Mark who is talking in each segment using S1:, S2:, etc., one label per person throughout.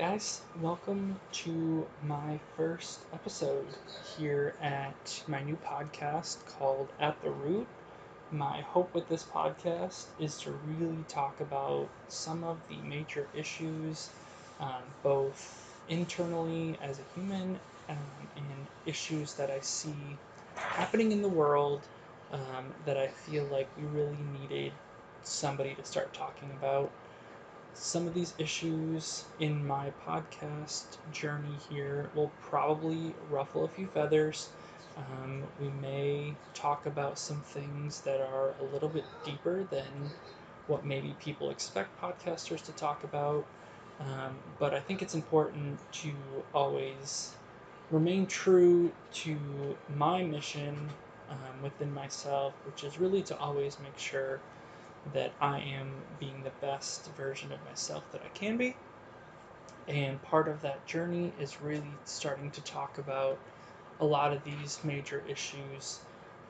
S1: Guys, welcome to my first episode here at my new podcast called At the Root. My hope with this podcast is to really talk about some of the major issues, um, both internally as a human um, and issues that I see happening in the world um, that I feel like we really needed somebody to start talking about some of these issues in my podcast journey here will probably ruffle a few feathers. Um, we may talk about some things that are a little bit deeper than what maybe people expect podcasters to talk about. Um, but I think it's important to always remain true to my mission um, within myself, which is really to always make sure that I am being the best version of myself that I can be. And part of that journey is really starting to talk about a lot of these major issues,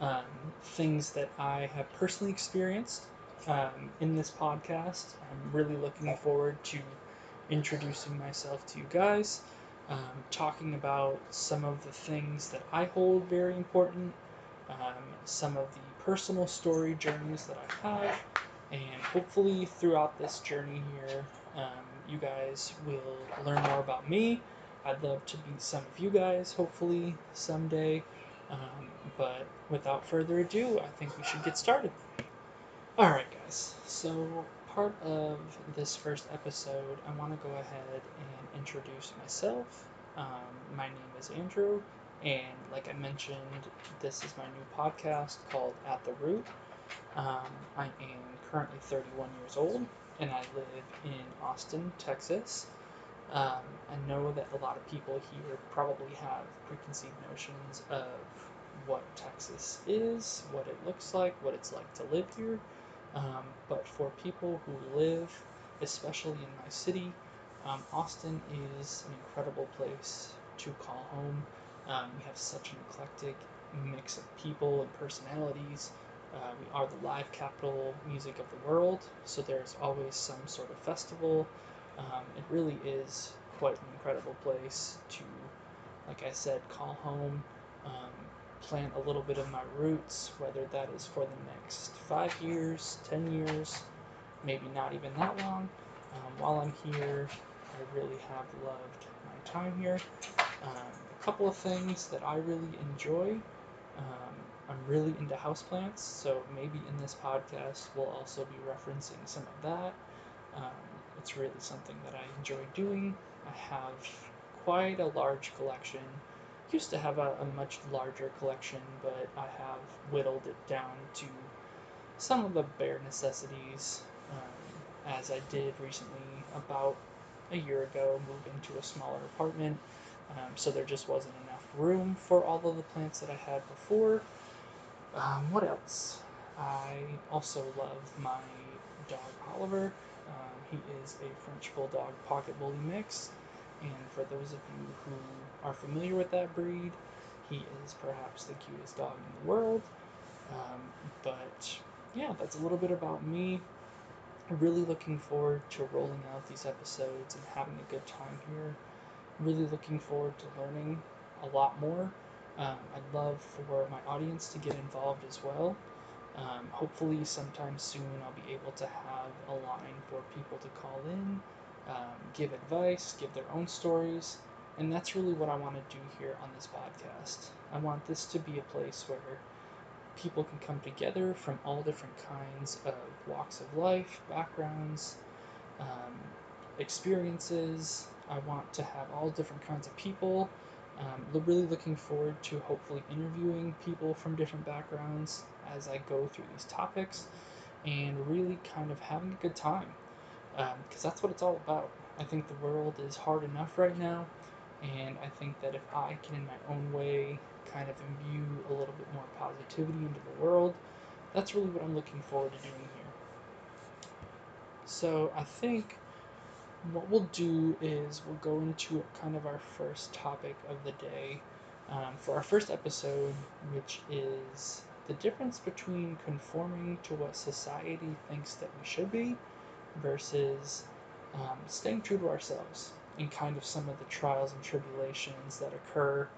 S1: um, things that I have personally experienced um, in this podcast. I'm really looking forward to introducing myself to you guys, um, talking about some of the things that I hold very important, um, some of the personal story journeys that I have, and hopefully throughout this journey here, um, you guys will learn more about me. I'd love to meet some of you guys, hopefully someday. Um, but without further ado, I think we should get started. Alright, guys, so part of this first episode, I want to go ahead and introduce myself. Um, my name is Andrew, and like I mentioned, this is my new podcast called At the Root. Um, I am currently 31 years old, and I live in Austin, Texas. Um, I know that a lot of people here probably have preconceived notions of what Texas is, what it looks like, what it's like to live here. Um, but for people who live, especially in my city, um, Austin is an incredible place to call home. Um, we have such an eclectic mix of people and personalities. Uh, we are the live capital music of the world, so there's always some sort of festival. Um, it really is quite an incredible place to, like I said, call home, um, plant a little bit of my roots, whether that is for the next five years, ten years, maybe not even that long. Um, while I'm here, I really have loved my time here. Um, couple of things that I really enjoy. Um, I'm really into houseplants, so maybe in this podcast we'll also be referencing some of that. Um, it's really something that I enjoy doing. I have quite a large collection. Used to have a, a much larger collection, but I have whittled it down to some of the bare necessities, um, as I did recently about a year ago, move into a smaller apartment. Um, so there just wasn't enough room for all of the plants that I had before. Um, what else? I also love my dog Oliver. Um, he is a French Bulldog Pocket Bully mix, and for those of you who are familiar with that breed, he is perhaps the cutest dog in the world. Um, but yeah, that's a little bit about me. Really looking forward to rolling out these episodes and having a good time here. Really looking forward to learning a lot more um, I'd love for my audience to get involved as well. Um, hopefully, sometime soon, I'll be able to have a line for people to call in, um, give advice, give their own stories, and that's really what I want to do here on this podcast. I want this to be a place where people can come together from all different kinds of walks of life, backgrounds, um, experiences. I want to have all different kinds of people um, really looking forward to hopefully interviewing people from different backgrounds as I go through these topics and really kind of having a good time because um, that's what it's all about. I think the world is hard enough right now, and I think that if I can, in my own way, kind of imbue a little bit more positivity into the world, that's really what I'm looking forward to doing here. So I think what we'll do is we'll go into kind of our first topic of the day um, for our first episode, which is the difference between conforming to what society thinks that we should be versus um, staying true to ourselves. and kind of some of the trials and tribulations that occur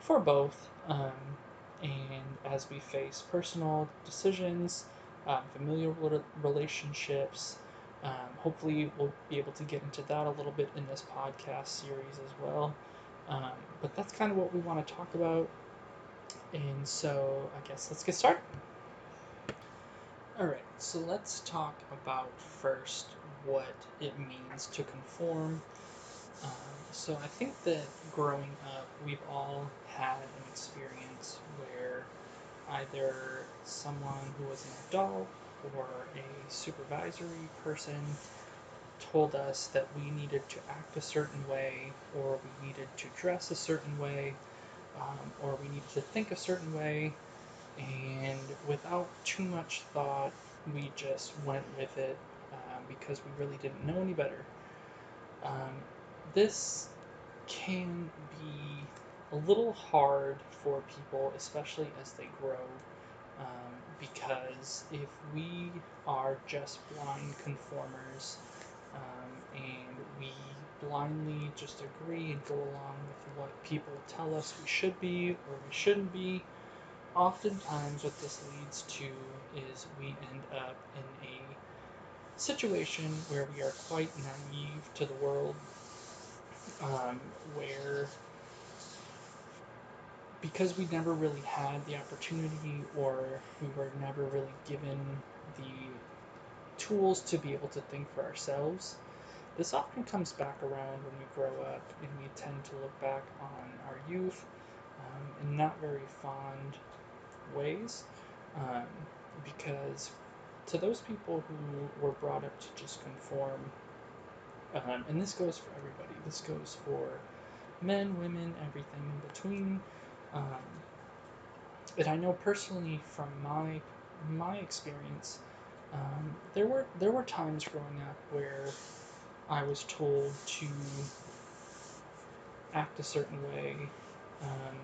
S1: for both. Um, and as we face personal decisions, um, familial relationships, um, hopefully, we'll be able to get into that a little bit in this podcast series as well. Um, but that's kind of what we want to talk about. And so, I guess let's get started. Alright, so let's talk about first what it means to conform. Um, so, I think that growing up, we've all had an experience where either someone who was an adult or a supervisory person told us that we needed to act a certain way, or we needed to dress a certain way, um, or we needed to think a certain way, and without too much thought, we just went with it um, because we really didn't know any better. Um, this can be a little hard for people, especially as they grow um, because if we are just blind conformers um, and we blindly just agree and go along with what people tell us we should be or we shouldn't be, oftentimes what this leads to is we end up in a situation where we are quite naive to the world, um, where because we never really had the opportunity or we were never really given the tools to be able to think for ourselves, this often comes back around when we grow up and we tend to look back on our youth um, in not very fond ways um, because to those people who were brought up to just conform, um, and this goes for everybody, this goes for men, women, everything in between. Um, and I know personally from my my experience, um, there were there were times growing up where I was told to act a certain way. Um,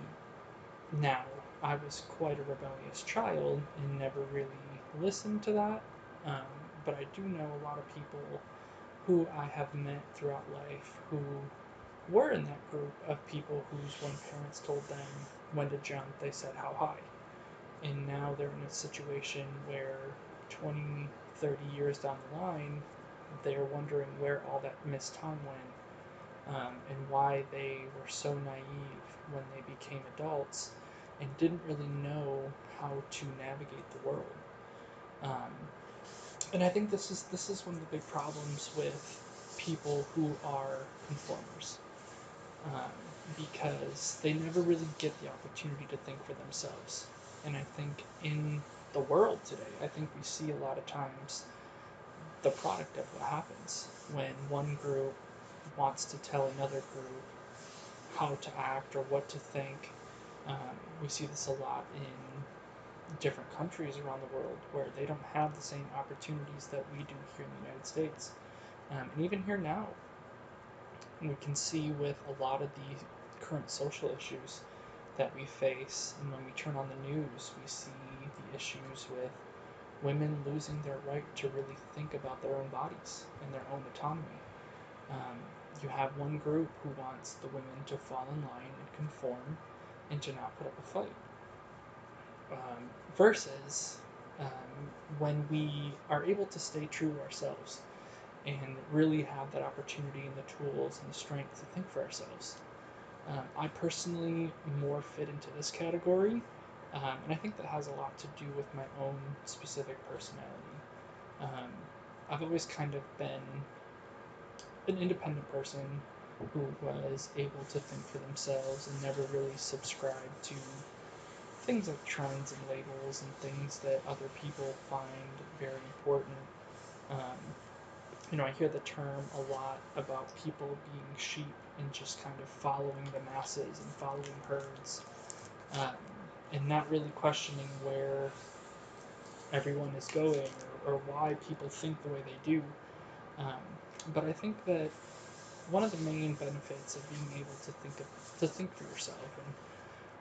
S1: now I was quite a rebellious child and never really listened to that. Um, but I do know a lot of people who I have met throughout life who were in that group of people whose when parents told them when to jump, they said how high. And now they're in a situation where 20, 30 years down the line, they're wondering where all that missed time went um, and why they were so naive when they became adults and didn't really know how to navigate the world. Um, and I think this is this is one of the big problems with people who are conformers um, because they never really get the opportunity to think for themselves. And I think in the world today, I think we see a lot of times the product of what happens when one group wants to tell another group how to act or what to think. Um, we see this a lot in different countries around the world where they don't have the same opportunities that we do here in the United States. Um, and even here now, we can see with a lot of the current social issues that we face, and when we turn on the news, we see the issues with women losing their right to really think about their own bodies and their own autonomy. Um, you have one group who wants the women to fall in line and conform and to not put up a fight. Um, versus um, when we are able to stay true to ourselves and really have that opportunity and the tools and the strength to think for ourselves. Um, I personally more fit into this category, um, and I think that has a lot to do with my own specific personality. Um, I've always kind of been an independent person who was able to think for themselves and never really subscribed to things like trends and labels and things that other people find very important. Um, you know, I hear the term a lot about people being sheep and just kind of following the masses and following herds, um, and not really questioning where everyone is going or, or, why people think the way they do. Um, but I think that one of the main benefits of being able to think of, to think for yourself and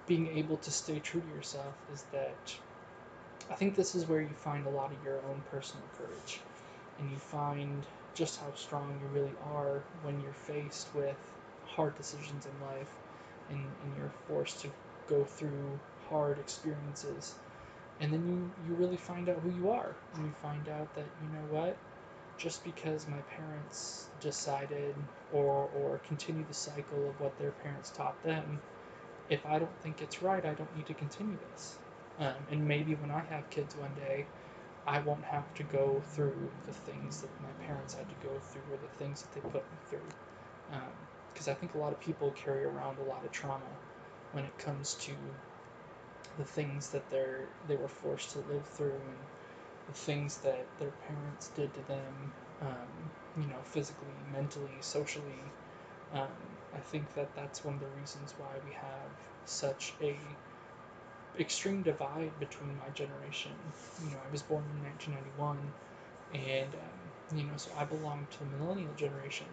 S1: being able to stay true to yourself is that I think this is where you find a lot of your own personal courage and you find just how strong you really are when you're faced with hard decisions in life and, and you're forced to go through hard experiences. And then you you really find out who you are. And you find out that you know what? Just because my parents decided or or continue the cycle of what their parents taught them if i don't think it's right i don't need to continue this. Um, and maybe when i have kids one day i won't have to go through the things that my parents had to go through or the things that they put me through because um, i think a lot of people carry around a lot of trauma when it comes to the things that they're they were forced to live through and the things that their parents did to them, um, you know, physically, mentally, socially. Um, I think that that's one of the reasons why we have such a extreme divide between my generation. You know, I was born in 1991, and um, you know, so I belong to the millennial generation.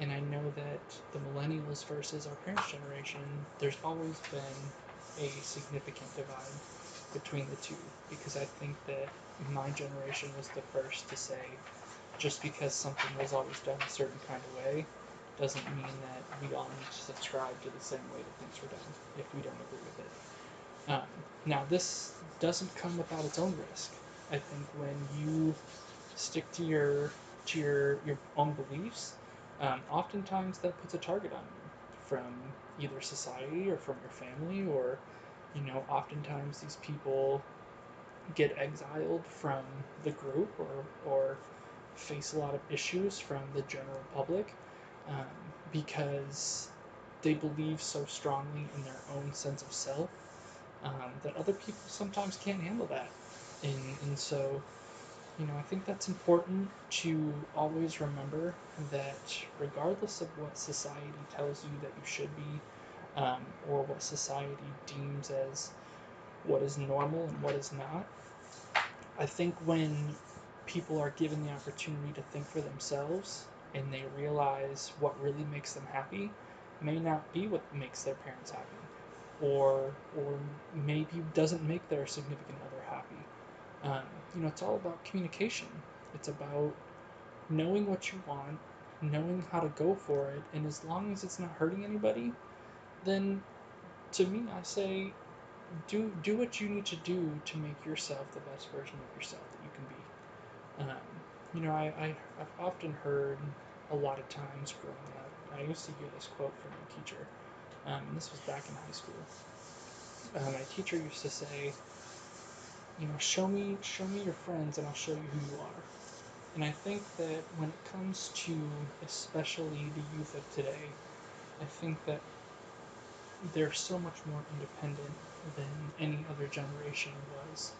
S1: And I know that the millennials versus our parents' generation, there's always been a significant divide between the two because I think that my generation was the first to say just because something was always done a certain kind of way doesn't mean that we all need to subscribe to the same way that things were done if we don't agree with it. Um, now, this doesn't come without its own risk. I think when you stick to your to your your own beliefs, um, oftentimes that puts a target on you from either society or from your family or you know oftentimes these people get exiled from the group or, or face a lot of issues from the general public um, because they believe so strongly in their own sense of self um, that other people sometimes can't handle that. And, and so, you know, I think that's important to always remember that regardless of what society tells you that you should be, um, or what society deems as what is normal and what is not, I think when people are given the opportunity to think for themselves and they realize what really makes them happy may not be what makes their parents happy or or maybe doesn't make their significant other happy um, you know it's all about communication it's about knowing what you want knowing how to go for it and as long as it's not hurting anybody then to me i say do do what you need to do to make yourself the best version of yourself that you can be. Um, you know, I, I have often heard a lot of times growing up. I used to hear this quote from my teacher. Um, this was back in high school. Uh, my teacher used to say, you know, show me show me your friends and I'll show you who you are. And I think that when it comes to especially the youth of today, I think that they're so much more independent than any other generation was.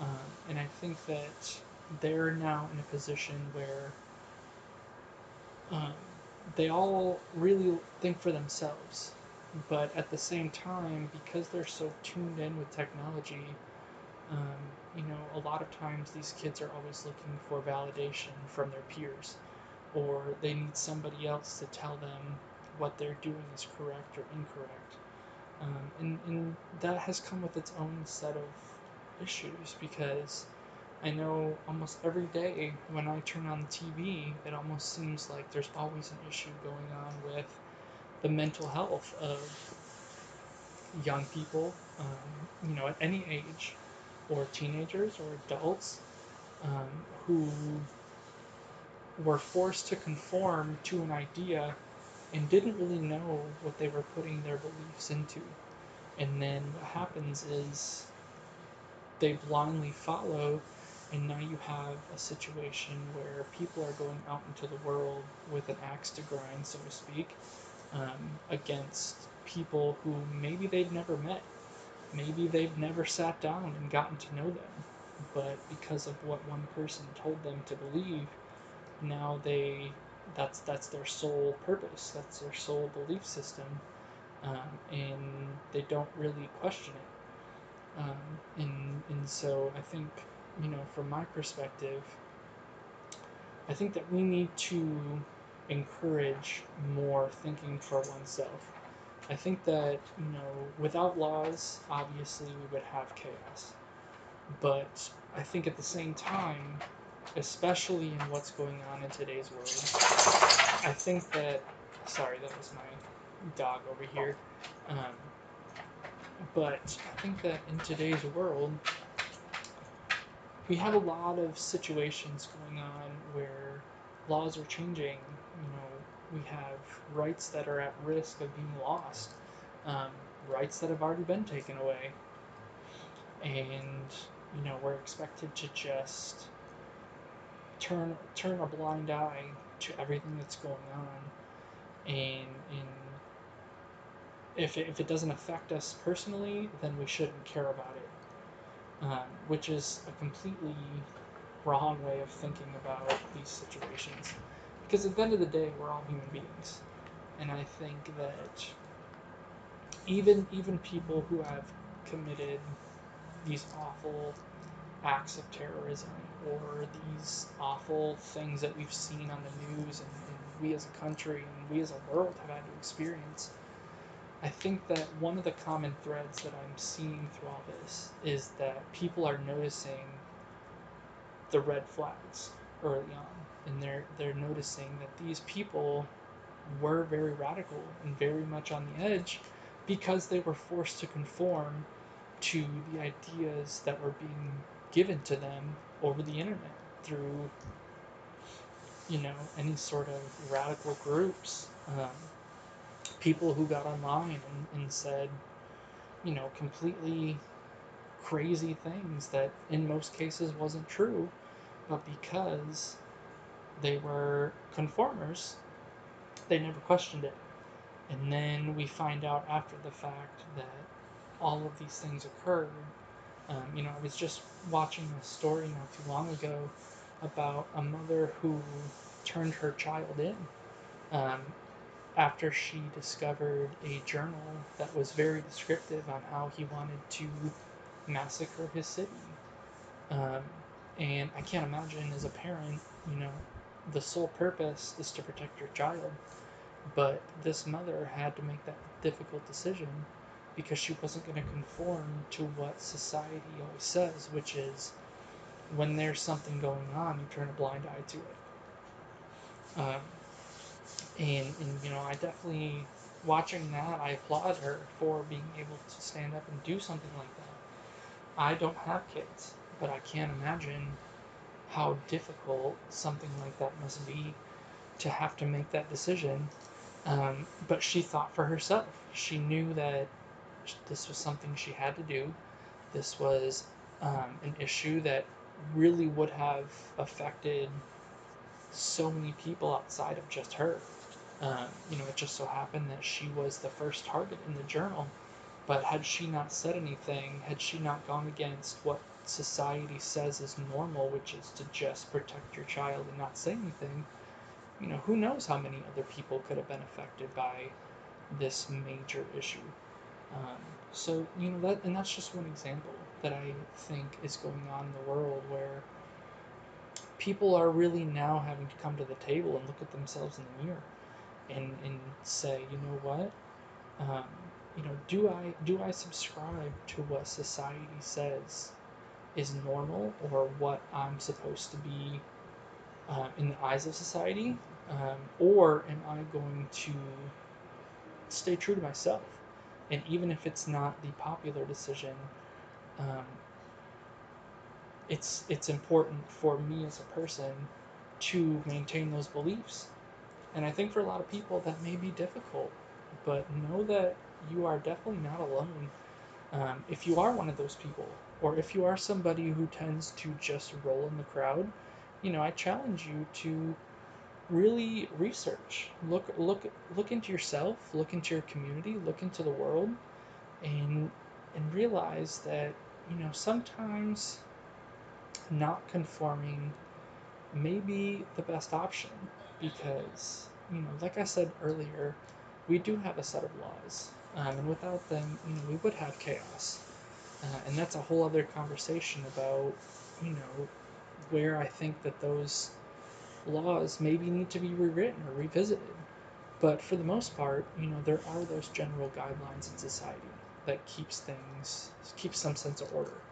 S1: Um, and I think that they're now in a position where um, they all really think for themselves. But at the same time, because they're so tuned in with technology, um, you know, a lot of times these kids are always looking for validation from their peers, or they need somebody else to tell them what they're doing is correct or incorrect. Um, and, and that has come with its own set of issues because I know almost every day when I turn on the TV, it almost seems like there's always an issue going on with the mental health of young people, um, you know, at any age, or teenagers or adults um, who were forced to conform to an idea and didn't really know what they were putting their beliefs into. And then what happens is they blindly follow, and now you have a situation where people are going out into the world with an axe to grind, so to speak, um, against people who maybe they've never met. Maybe they've never sat down and gotten to know them. But because of what one person told them to believe, now they that's that's their sole purpose that's their sole belief system um, and they don't really question it um, and and so I think you know from my perspective I think that we need to encourage more thinking for oneself I think that you know without laws obviously we would have chaos but I think at the same time especially in what's going on in today's world. I think that. Sorry, that was my dog over here. Um, but I think that in today's world, we have a lot of situations going on where laws are changing. You know, we have rights that are at risk of being lost, um, rights that have already been taken away, and you know we're expected to just turn turn a blind eye to everything that's going on, and and if it, if it doesn't affect us personally, then we shouldn't care about it, um, which is a completely wrong way of thinking about these situations. Because at the end of the day, we're all human beings, and I think that even even people who have committed these awful acts of terrorism or these awful things that we've seen on the news and, and we as a country and we as a world have had to experience. I think that one of the common threads that I'm seeing through all this is that people are noticing the red flags early on, and they're they're noticing that these people were very radical and very much on the edge because they were forced to conform to the ideas that were being given to them over the internet through you know any sort of radical groups. Um, people who got online and, and said you know completely crazy things that in most cases wasn't true but because they were conformers they never questioned it and then we find out after the fact that all of these things occurred um, you know, I was just watching a story not too long ago about a mother who turned her child in um, after she discovered a journal that was very descriptive on how he wanted to massacre his city. Um, and I can't imagine as a parent, you know, the sole purpose is to protect your child. But this mother had to make that difficult decision because she wasn't going to conform to what society always says, which is when there's something going on, you turn a blind eye to it. Um, and, and, you know, I definitely, watching that, I applaud her for being able to stand up and do something like that. I don't have kids, but I can't imagine how difficult something like that must be to have to make that decision. Um, but she thought for herself. She knew that this was something she had to do. This was um, an issue that really would have affected so many people outside of just her. Um, you know, it just so happened that she was the first target in the journal. But had she not said anything, had she not gone against what society says is normal, which is to just protect your child and not say anything, you know, who knows how many other people could have been affected by this major issue. Um, so you know that, and that's just one example that I think is going on in the world where people are really now having to come to the table and look at themselves in the mirror and and say, you know what, um, you know, do I do I subscribe to what society says is normal or what I'm supposed to be uh, in the eyes of society, um, or am I going to stay true to myself? and even if it's not the popular decision, um, it's it's important for me as a person to maintain those beliefs. And I think for a lot of people that may be difficult, but know that you are definitely not alone. Um, if you are one of those people, or if you are somebody who tends to just roll in the crowd, you know, I challenge you to really research. Look look look into yourself look into your community look into the world and and realize that you know sometimes not conforming may be the best option because you know like i said earlier we do have a set of laws um, and without them you know we would have chaos uh, and that's a whole other conversation about you know where i think that those laws maybe need to be rewritten or revisited. But for the most part, you know, there are those general guidelines in society that keeps things keeps some sense of order.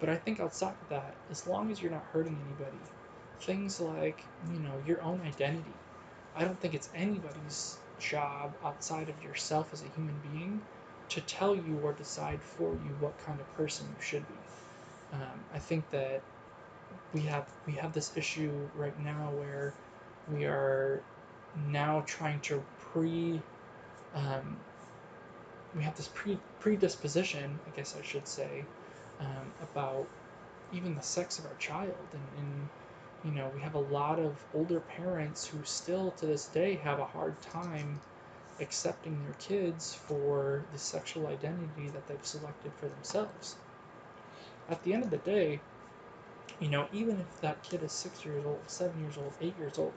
S1: But I think outside of that, as long as you're not hurting anybody, things like, you know, your own identity. I don't think it's anybody's job outside of yourself as a human being to tell you or decide for you what kind of person you should be. Um, I think that we have we have this issue right now where we are now trying to pre um, we have this pre predisposition, I guess I should say, um, about even the sex of our child, and, and you know we have a lot of older parents who still to this day have a hard time accepting their kids for the sexual identity that they've selected for themselves. At the end of the day, you know, even if that kid is six years old, seven years old, eight years old,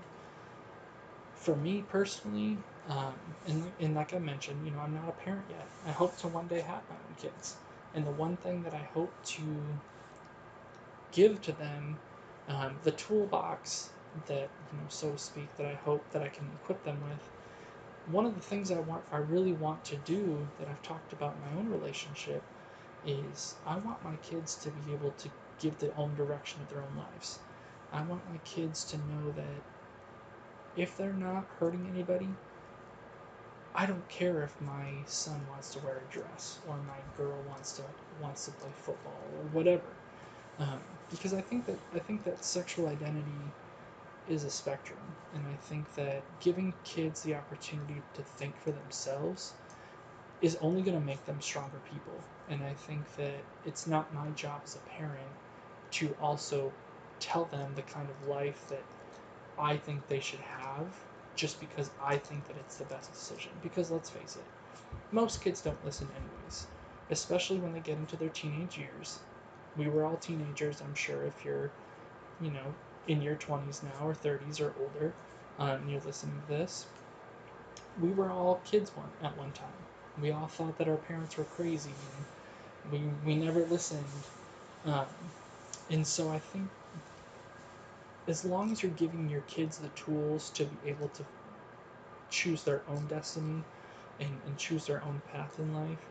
S1: for me personally, um, and, and like I mentioned, you know, I'm not a parent yet. I hope to one day have my own kids. And the one thing that I hope to give to them, um, the toolbox that, you know, so to speak, that I hope that I can equip them with, one of the things I want, I really want to do that I've talked about in my own relationship is I want my kids to be able to give their own direction of their own lives. I want my kids to know that if they're not hurting anybody, I don't care if my son wants to wear a dress or my girl wants to wants to play football or whatever, um, because I think that I think that sexual identity is a spectrum, and I think that giving kids the opportunity to think for themselves is only going to make them stronger people. And I think that it's not my job as a parent to also tell them the kind of life that I think they should have just because I think that it's the best decision. Because let's face it, most kids don't listen anyways, especially when they get into their teenage years. We were all teenagers, I'm sure, if you're, you know, in your 20s now or 30s or older, um, you're listening to this. We were all kids one at one time. We all thought that our parents were crazy, we we never listened. Um, and so I think as long as you're giving your kids the tools to be able to choose their own destiny and, and choose their own path in life,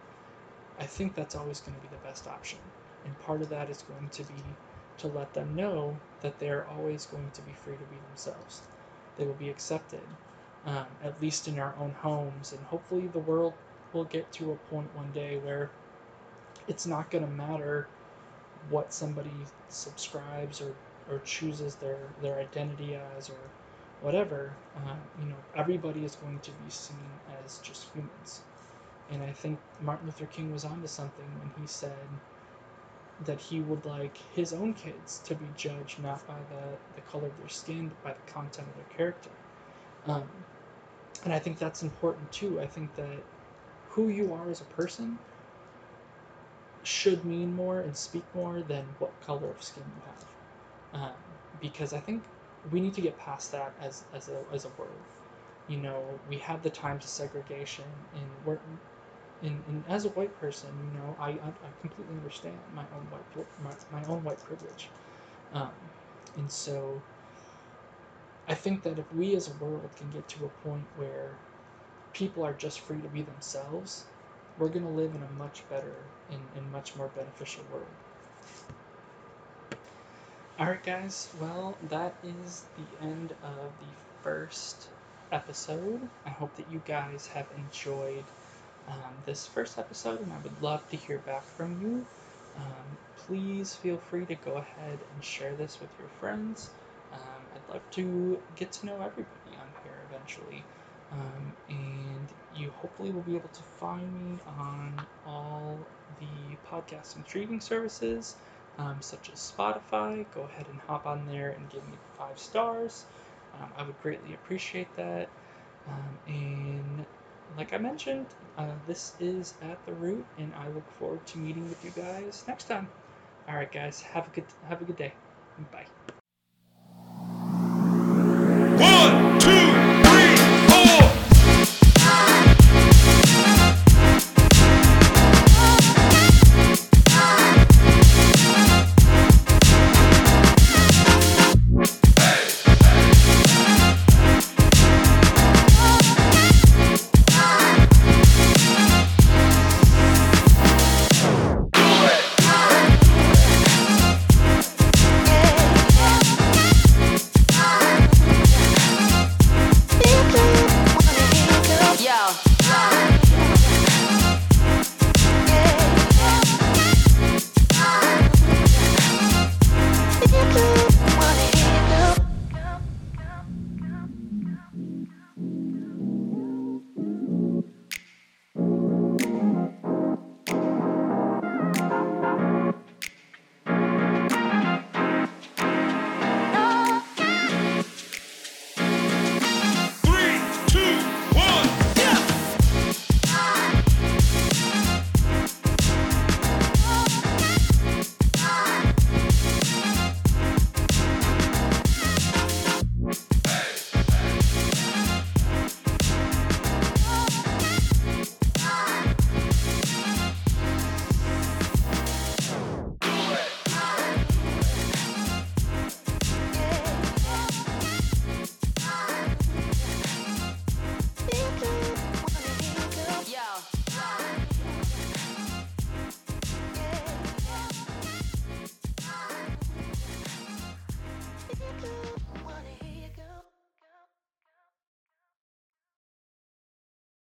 S1: I think that's always going to be the best option. And part of that is going to be to let them know that they're always going to be free to be themselves. They will be accepted, um, at least in our own homes, and hopefully the world will get to a point one day where it's not going to matter what somebody subscribes or or chooses their their identity as or whatever, uh, you know, everybody is going to be seen as just humans. And I think Martin Luther King was onto something when he said that he would like his own kids to be judged not by the, the color of their skin, but by the content of their character. Um, and I think that's important too. I think that who you are as a person should mean more and speak more than what color of skin you have um, because I think we need to get past that as as a as a world. You know, we have the times of segregation, and we're and, and as a white person, you know, I, I, completely understand my own white my, my own white privilege, um, and so I think that if we as a world can get to a point where people are just free to be themselves, we're going to live in a much better and, and much more beneficial world. Alright, guys, well, that is the end of the first episode. I hope that you guys have enjoyed um, this first episode, and I would love to hear back from you. Um, please feel free to go ahead and share this with your friends. Um, I'd love to get to know everybody on here eventually. Um, and you hopefully will be able to find me on all the podcasting streaming services um, such as Spotify, go ahead and hop on there and give me five stars. Um, I would greatly appreciate that. And like I mentioned, uh, this is at the root, and I look forward to meeting with you guys next time. All right, guys, have a good have a good day. Bye. One.